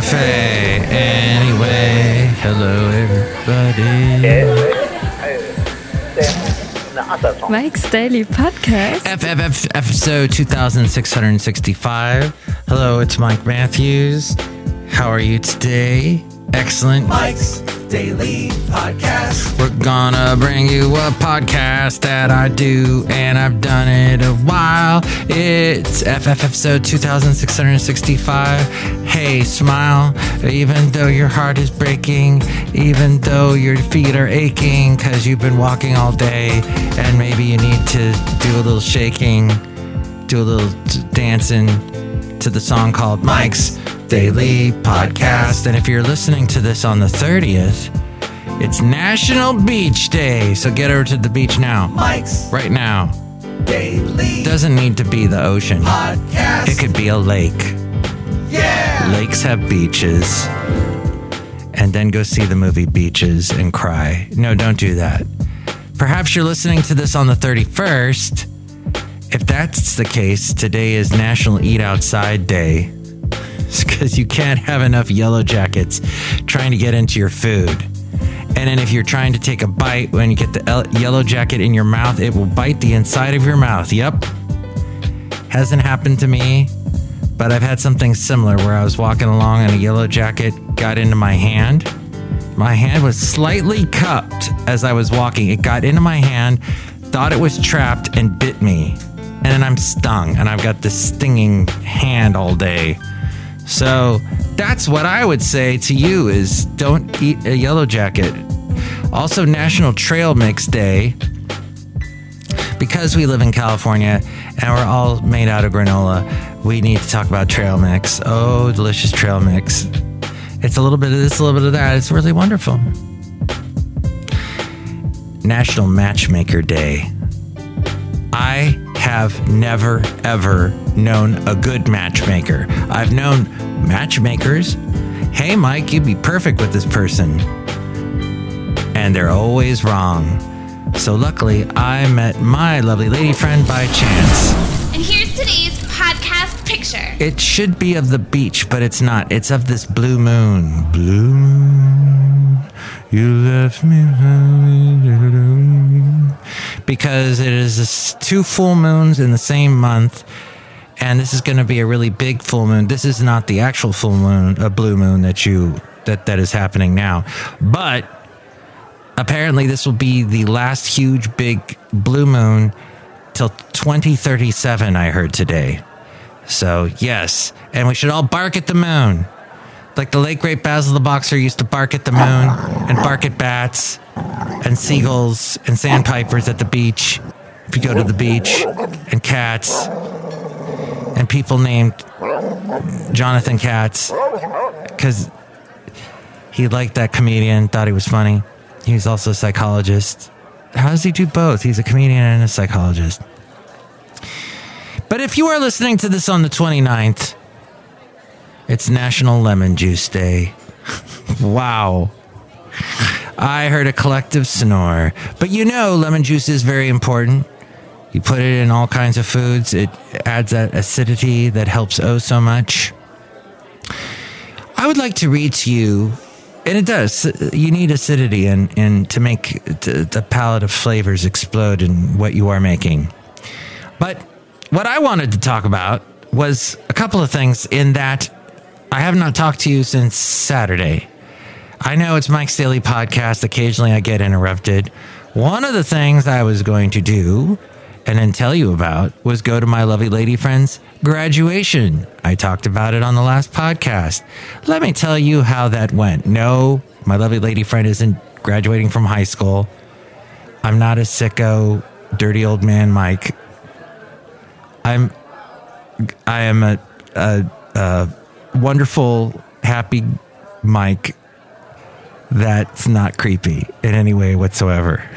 cafe. Anyway, hello everybody. Mike's Daily Podcast. FFF episode 2665. Hello, it's Mike Matthews. How are you today? Excellent. Mike's Daily Podcast. We're gonna bring you a podcast that I do, and I've done it a while. It's FF episode 2665. Hey, smile, even though your heart is breaking, even though your feet are aching because you've been walking all day, and maybe you need to do a little shaking, do a little dancing to the song called Mike's Daily Podcast. And if you're listening to this on the 30th, it's National Beach Day. So get over to the beach now. Mike's Right now. Daily Doesn't need to be the ocean, Podcast. it could be a lake. yeah. Lakes have beaches. And then go see the movie Beaches and cry. No, don't do that. Perhaps you're listening to this on the 31st. If that's the case, today is National Eat Outside Day. Because you can't have enough yellow jackets trying to get into your food. And then if you're trying to take a bite, when you get the yellow jacket in your mouth, it will bite the inside of your mouth. Yep. Hasn't happened to me, but I've had something similar where I was walking along and a yellow jacket got into my hand. My hand was slightly cupped as I was walking. It got into my hand, thought it was trapped, and bit me. And then I'm stung, and I've got this stinging hand all day. So that's what I would say to you is don't eat a yellow jacket. Also National Trail Mix Day. Because we live in California and we're all made out of granola, we need to talk about trail mix. Oh, delicious trail mix. It's a little bit of this, a little bit of that. It's really wonderful. National Matchmaker Day. I have never, ever known a good matchmaker. I've known matchmakers. Hey, Mike, you'd be perfect with this person. And they're always wrong. So, luckily, I met my lovely lady friend by chance. And here's today's podcast picture. It should be of the beach, but it's not. It's of this blue moon. Blue moon, you left me. Because it is two full moons in the same month, and this is going to be a really big full moon. This is not the actual full moon, a blue moon that you that that is happening now, but apparently this will be the last huge big blue moon till 2037. I heard today. So, yes. And we should all bark at the moon. Like the late great Basil the Boxer used to bark at the moon and bark at bats and seagulls and sandpipers at the beach. If you go to the beach, and cats people named Jonathan Katz because he liked that comedian, thought he was funny. He was also a psychologist. How does he do both? He's a comedian and a psychologist. But if you are listening to this on the 29th, it's National Lemon Juice Day. wow. I heard a collective snore. But you know, lemon juice is very important. You put it in all kinds of foods, it adds that acidity that helps oh so much. I would like to read to you, and it does. You need acidity and, and to make the, the palette of flavors explode in what you are making. But what I wanted to talk about was a couple of things in that I have not talked to you since Saturday. I know it's Mike's Daily Podcast. Occasionally I get interrupted. One of the things I was going to do and then tell you about was go to my lovely lady friend's graduation. I talked about it on the last podcast. Let me tell you how that went. No, my lovely lady friend isn't graduating from high school. I'm not a sicko, dirty old man Mike. I'm I am a, a, a wonderful, happy Mike that's not creepy in any way whatsoever.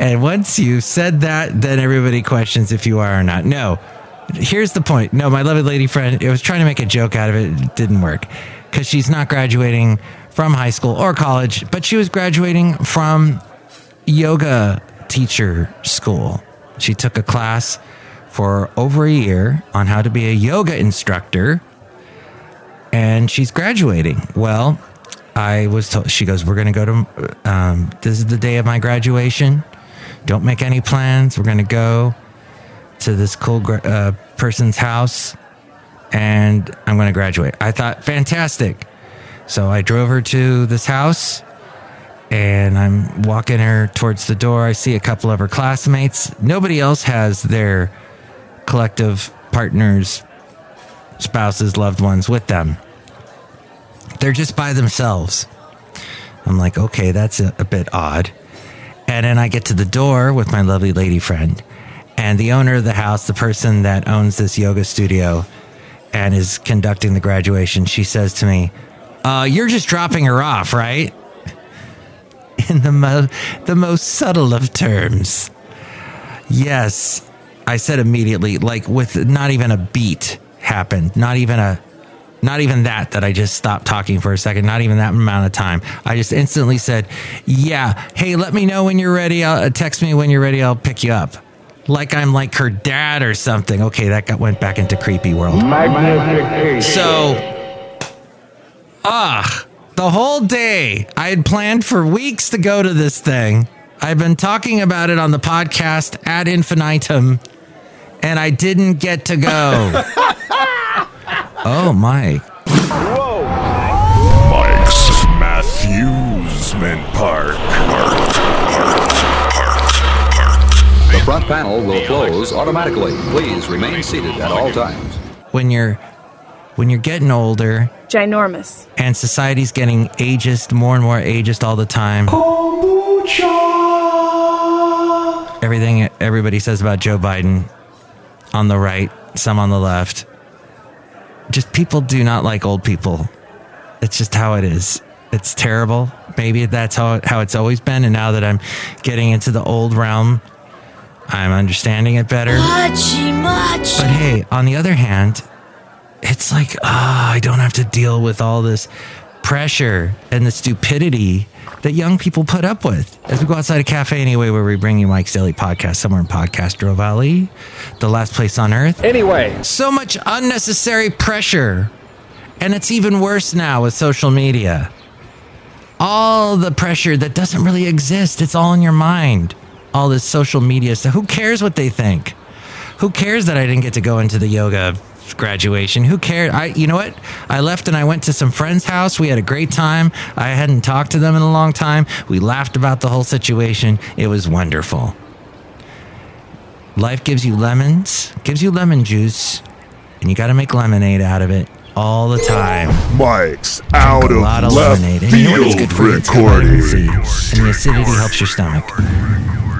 And once you've said that, then everybody questions if you are or not. No, here's the point. No, my lovely lady friend, it was trying to make a joke out of it. It didn't work because she's not graduating from high school or college, but she was graduating from yoga teacher school. She took a class for over a year on how to be a yoga instructor. and she's graduating. Well, I was told, she goes, We're going to go to, um, this is the day of my graduation. Don't make any plans. We're going to go to this cool uh, person's house and I'm going to graduate. I thought, fantastic. So I drove her to this house and I'm walking her towards the door. I see a couple of her classmates. Nobody else has their collective partners, spouses, loved ones with them. They're just by themselves. I'm like, okay, that's a, a bit odd. And then I get to the door with my lovely lady friend. And the owner of the house, the person that owns this yoga studio and is conducting the graduation, she says to me, uh, You're just dropping her off, right? In the, mo- the most subtle of terms. Yes, I said immediately, like with not even a beat happened, not even a not even that that I just stopped talking for a second, not even that amount of time. I just instantly said, "Yeah, hey, let me know when you're ready. I'll uh, text me when you're ready. I'll pick you up." Like I'm like her dad or something. Okay, that got went back into creepy world. So, ah, the whole day I had planned for weeks to go to this thing. I've been talking about it on the podcast ad infinitum, and I didn't get to go. oh my! Mike's Matthewsman Park. Park. Park. Park. Park. The front panel will close automatically. Please remain seated at all times. When you're when you're getting older Ginormous. and society's getting ageist, more and more ageist all the time. Kombucha. Everything everybody says about Joe Biden on the right, some on the left. Just people do not like old people. It's just how it is. It's terrible. Maybe that's how how it's always been and now that I'm getting into the old realm, I'm understanding it better. But hey, on the other hand, it's like, ah, I don't have to deal with all this pressure and the stupidity that young people put up with. As we go outside a cafe anyway, where we bring you Mike's Daily Podcast, somewhere in Podcastro Valley, the last place on earth. Anyway, So much unnecessary pressure. And it's even worse now with social media. All the pressure that doesn't really exist, it's all in your mind. All this social media stuff. Who cares what they think? Who cares that I didn't get to go into the yoga graduation? Who cared? I you know what? I left and I went to some friend's house. We had a great time. I hadn't talked to them in a long time. We laughed about the whole situation. It was wonderful. Life gives you lemons, gives you lemon juice, and you got to make lemonade out of it all the time. Mike's out a of lot of left lemonade. And you know what? It's good for you. Vitamin C, recordings. and the acidity helps your stomach.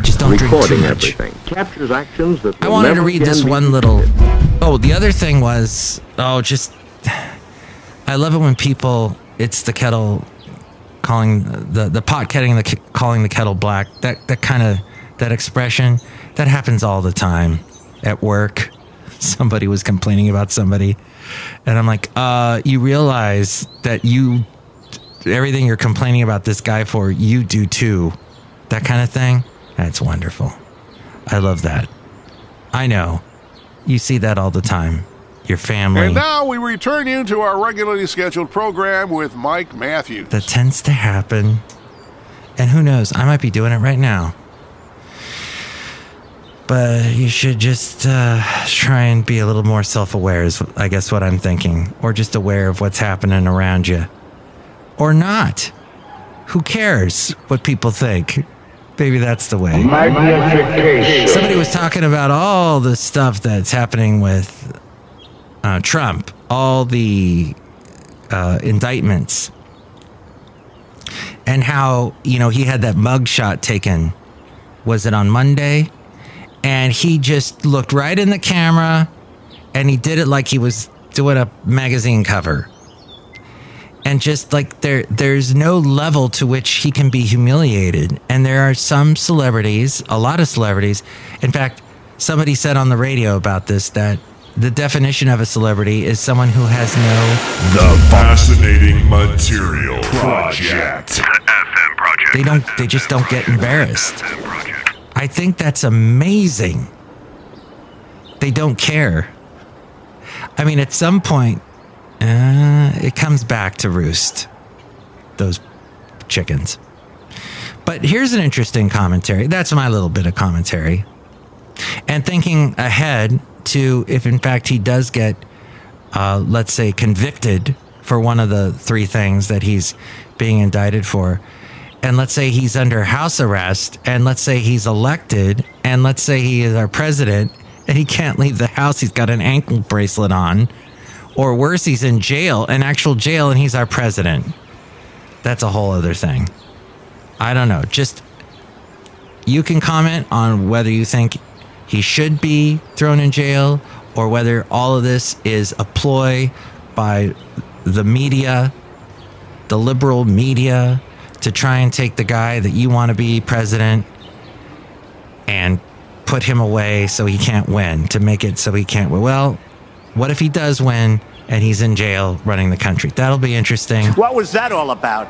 Just don't drink too much. everything captures actions that I wanted to read this one little. Oh, the other thing was oh, just I love it when people. It's the kettle calling the the pot ketting the calling the kettle black. That that kind of that expression that happens all the time at work. Somebody was complaining about somebody, and I'm like, uh, you realize that you everything you're complaining about this guy for, you do too. That kind of thing. That's wonderful. I love that. I know. You see that all the time. Your family. And now we return you to our regularly scheduled program with Mike Matthews. that tends to happen. And who knows? I might be doing it right now. But you should just uh, try and be a little more self aware, is I guess what I'm thinking. Or just aware of what's happening around you. Or not. Who cares what people think? Maybe that's the way. Somebody was talking about all the stuff that's happening with uh, Trump, all the uh, indictments, and how you know he had that mug shot taken. Was it on Monday? And he just looked right in the camera, and he did it like he was doing a magazine cover. And just like there, there's no level to which he can be humiliated. And there are some celebrities, a lot of celebrities. In fact, somebody said on the radio about this that the definition of a celebrity is someone who has no The Fascinating Material Project. they don't they just don't get embarrassed i think that's amazing they don't care i mean at some point uh, it comes back to roost. Those chickens. But here's an interesting commentary. That's my little bit of commentary. And thinking ahead to if, in fact, he does get, uh, let's say, convicted for one of the three things that he's being indicted for. And let's say he's under house arrest, and let's say he's elected, and let's say he is our president, and he can't leave the house. He's got an ankle bracelet on. Or worse, he's in jail, an actual jail, and he's our president. That's a whole other thing. I don't know. Just you can comment on whether you think he should be thrown in jail or whether all of this is a ploy by the media, the liberal media, to try and take the guy that you want to be president and put him away so he can't win, to make it so he can't win. Well, what if he does win and he's in jail running the country? That'll be interesting. What was that all about?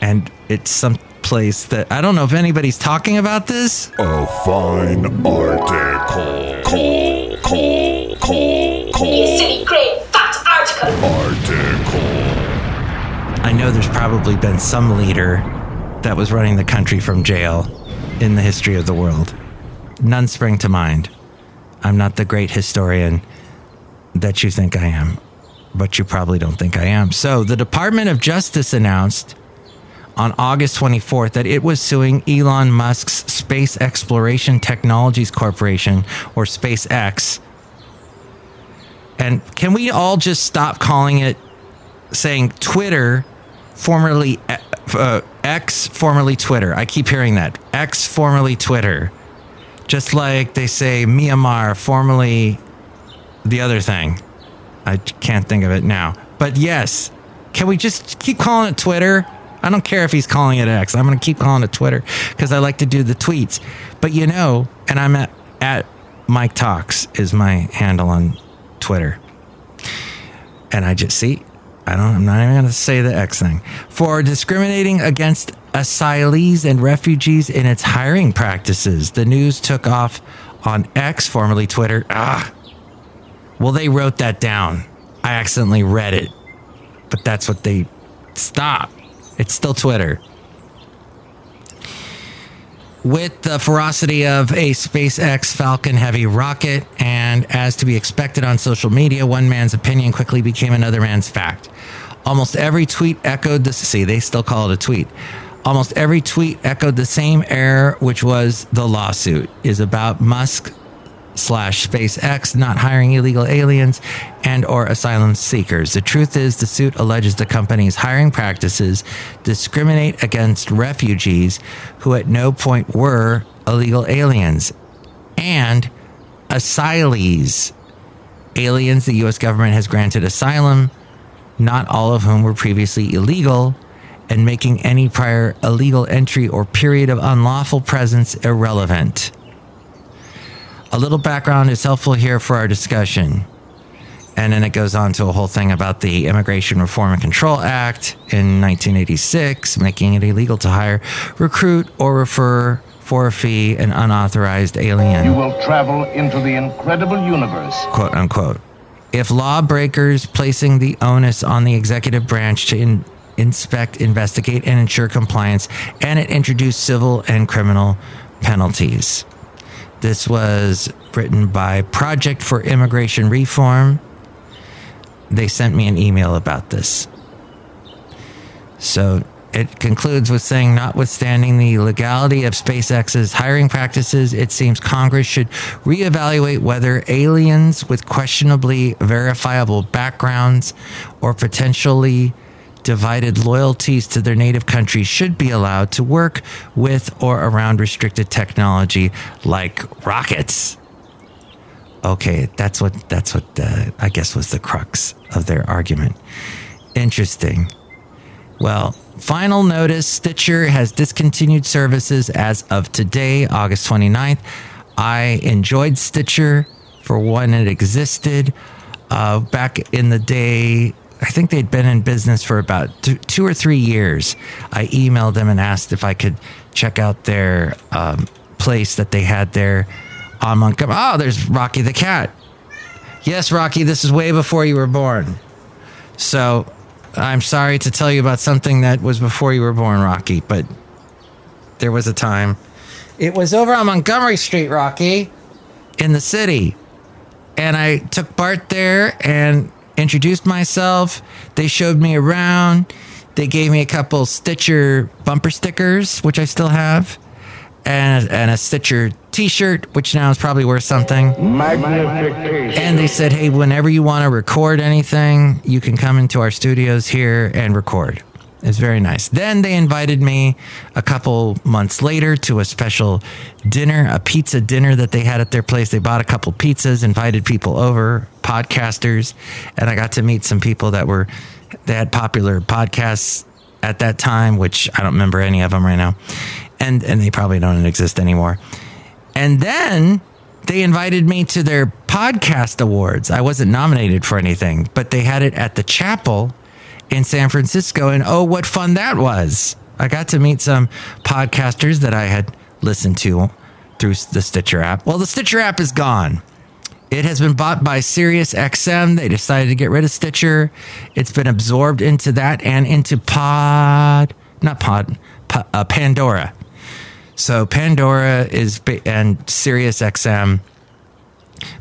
And it's some place that I don't know if anybody's talking about this. A fine article. Call, call, call, call. You silly great fat article. Article. I know there's probably been some leader that was running the country from jail in the history of the world. None spring to mind. I'm not the great historian that you think I am, but you probably don't think I am. So, the Department of Justice announced on August 24th that it was suing Elon Musk's Space Exploration Technologies Corporation, or SpaceX. And can we all just stop calling it, saying Twitter, formerly uh, X, formerly Twitter? I keep hearing that. X, formerly Twitter. Just like they say Myanmar, formerly the other thing. I can't think of it now. But yes, can we just keep calling it Twitter? I don't care if he's calling it X. I'm going to keep calling it Twitter because I like to do the tweets. But you know, and I'm at, at Mike Talks is my handle on Twitter. And I just see, I don't, I'm not even going to say the X thing. For discriminating against asylees and refugees in its hiring practices, the news took off on X, formerly Twitter. Ah, well, they wrote that down. I accidentally read it, but that's what they stop. It's still Twitter. With the ferocity of a SpaceX Falcon Heavy rocket, and as to be expected on social media, one man's opinion quickly became another man's fact. Almost every tweet echoed the see, they still call it a tweet. Almost every tweet echoed the same error, which was the lawsuit is about Musk slash SpaceX not hiring illegal aliens and or asylum seekers. The truth is the suit alleges the company's hiring practices discriminate against refugees who at no point were illegal aliens and asylees. Aliens the US government has granted asylum, not all of whom were previously illegal, and making any prior illegal entry or period of unlawful presence irrelevant. A little background is helpful here for our discussion. And then it goes on to a whole thing about the Immigration Reform and Control Act in 1986, making it illegal to hire, recruit, or refer for a fee an unauthorized alien. You will travel into the incredible universe. Quote unquote. If lawbreakers placing the onus on the executive branch to in, inspect, investigate, and ensure compliance, and it introduced civil and criminal penalties. This was written by Project for Immigration Reform. They sent me an email about this. So it concludes with saying, notwithstanding the legality of SpaceX's hiring practices, it seems Congress should reevaluate whether aliens with questionably verifiable backgrounds or potentially divided loyalties to their native country should be allowed to work with or around restricted technology like rockets. Okay, that's what that's what the, I guess was the crux of their argument. Interesting. Well, final notice Stitcher has discontinued services as of today, August 29th. I enjoyed Stitcher for when it existed. Uh, back in the day, I think they'd been in business for about two, two, or three years. I emailed them and asked if I could check out their um, place that they had there on Montgomery. Oh, there's Rocky the cat. Yes, Rocky, this is way before you were born. So I'm sorry to tell you about something that was before you were born, Rocky, but there was a time. It was over on Montgomery Street, Rocky, in the city. And I took BART there and introduced myself. They showed me around. They gave me a couple Stitcher bumper stickers, which I still have, and, and a Stitcher t shirt, which now is probably worth something. Magnification. And they said, hey, whenever you want to record anything, you can come into our studios here and record. It's very nice. Then they invited me a couple months later to a special dinner, a pizza dinner that they had at their place. They bought a couple pizzas, invited people over, podcasters, and I got to meet some people that were they had popular podcasts at that time, which I don't remember any of them right now. And and they probably don't exist anymore. And then they invited me to their podcast awards. I wasn't nominated for anything, but they had it at the chapel in San Francisco. And oh, what fun that was! I got to meet some podcasters that I had listened to through the Stitcher app. Well, the Stitcher app is gone. It has been bought by SiriusXM. They decided to get rid of Stitcher. It's been absorbed into that and into Pod, not Pod, pa, uh, Pandora. So Pandora is and SiriusXM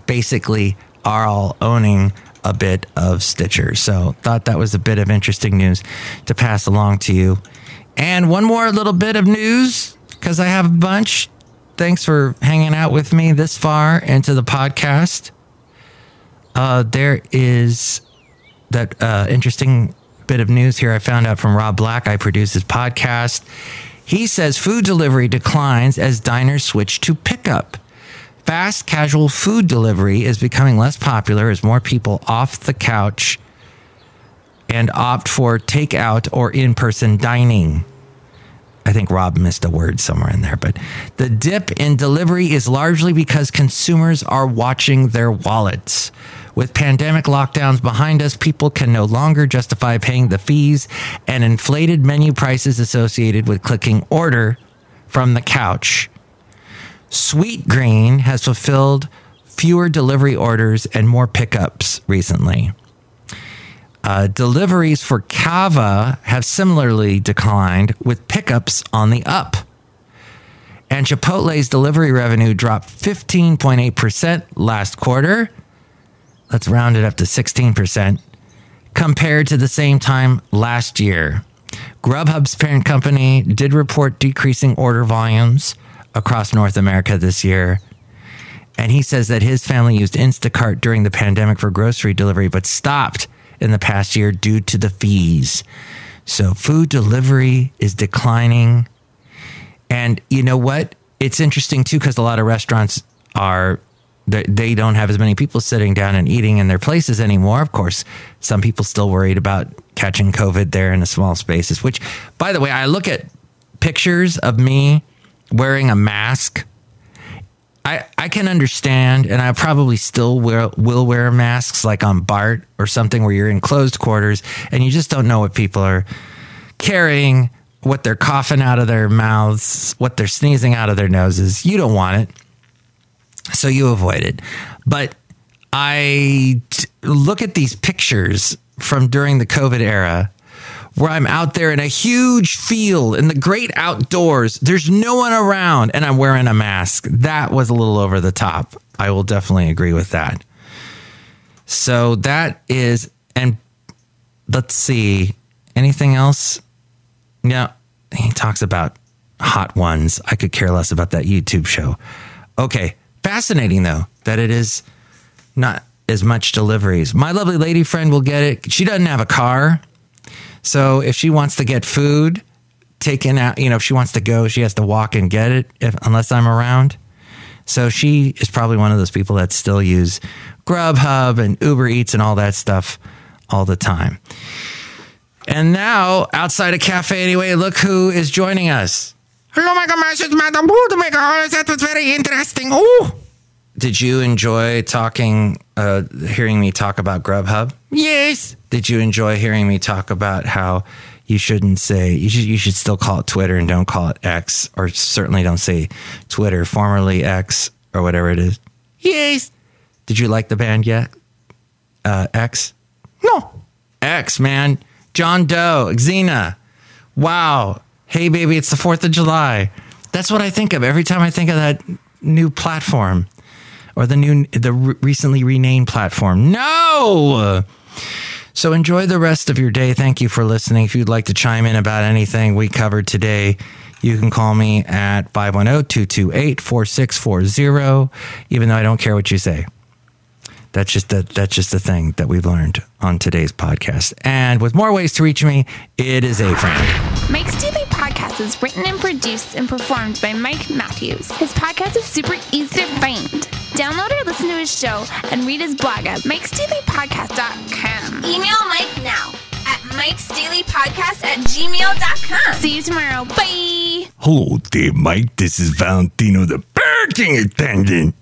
basically are all owning a bit of Stitcher. So thought that was a bit of interesting news to pass along to you. And one more little bit of news because I have a bunch. Thanks for hanging out with me this far into the podcast. Uh, there is that uh, interesting bit of news here I found out from Rob Black. I produce his podcast. He says food delivery declines as diners switch to pickup. Fast casual food delivery is becoming less popular as more people off the couch and opt for takeout or in person dining. I think Rob missed a word somewhere in there, but the dip in delivery is largely because consumers are watching their wallets. With pandemic lockdowns behind us, people can no longer justify paying the fees and inflated menu prices associated with clicking order from the couch. Sweetgreen has fulfilled fewer delivery orders and more pickups recently. Uh, deliveries for Cava have similarly declined, with pickups on the up. And Chipotle's delivery revenue dropped 15.8% last quarter. Let's round it up to 16% compared to the same time last year. Grubhub's parent company did report decreasing order volumes across North America this year. And he says that his family used Instacart during the pandemic for grocery delivery, but stopped in the past year due to the fees. So food delivery is declining. And you know what? It's interesting too, because a lot of restaurants are they don't have as many people sitting down and eating in their places anymore. Of course, some people still worried about catching COVID there in the small spaces, which by the way, I look at pictures of me wearing a mask. I, I can understand, and I probably still wear, will wear masks like on BART or something where you're in closed quarters and you just don't know what people are carrying, what they're coughing out of their mouths, what they're sneezing out of their noses. You don't want it. So you avoid it. But I t- look at these pictures from during the COVID era where I'm out there in a huge field in the great outdoors. There's no one around and I'm wearing a mask. That was a little over the top. I will definitely agree with that. So that is, and let's see, anything else? Yeah, he talks about hot ones. I could care less about that YouTube show. Okay, fascinating though that it is not as much deliveries. My lovely lady friend will get it. She doesn't have a car. So if she wants to get food taken out, you know, if she wants to go, she has to walk and get it if, unless I'm around. So she is probably one of those people that still use Grubhub and Uber Eats and all that stuff all the time. And now, outside a cafe anyway, look who is joining us. Hello, my gosh, it's Madame Rootabega. That was very interesting. Oh, did you enjoy talking, uh, hearing me talk about Grubhub? Yes. Did you enjoy hearing me talk about how you shouldn't say you should you should still call it Twitter and don't call it X, or certainly don't say Twitter, formerly X, or whatever it is? Yes. Did you like the band yet? Uh, X? No. X, man. John Doe, Exene. Wow. Hey, baby, it's the 4th of July. That's what I think of every time I think of that new platform or the new, the recently renamed platform. No! So enjoy the rest of your day. Thank you for listening. If you'd like to chime in about anything we covered today, you can call me at 510 228 4640, even though I don't care what you say. That's just the, that's just the thing that we've learned on today's podcast. And with more ways to reach me, it is a friend. Mike's Daily Podcast is written and produced and performed by Mike Matthews. His podcast is super easy to find. Download or listen to his show and read his blog at mikesdailypodcast.com. Email Mike now at mikesdailypodcast at gmail.com. See you tomorrow. Bye. Hello there, Mike. This is Valentino, the parking attendant.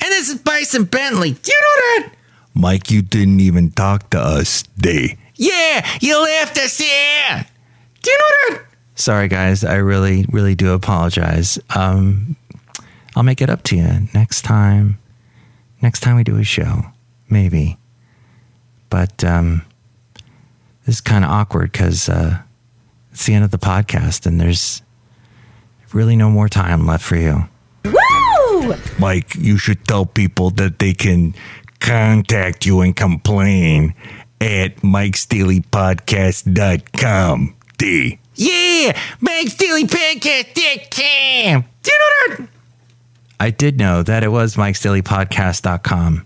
And this is Bison Bentley. Do you know that? Mike, you didn't even talk to us today. Yeah, you left us here. Do you know that? Sorry, guys. I really, really do apologize. Um, I'll make it up to you next time. Next time we do a show, maybe. But um, this is kind of awkward because uh, it's the end of the podcast, and there's really no more time left for you. Woo! Mike, you should tell people that they can contact you and complain at mikesdailypodcast.com. D. Yeah, Mike'sDailyPodcast.com. Do you know that? I did know that it was Mike'sDailyPodcast.com.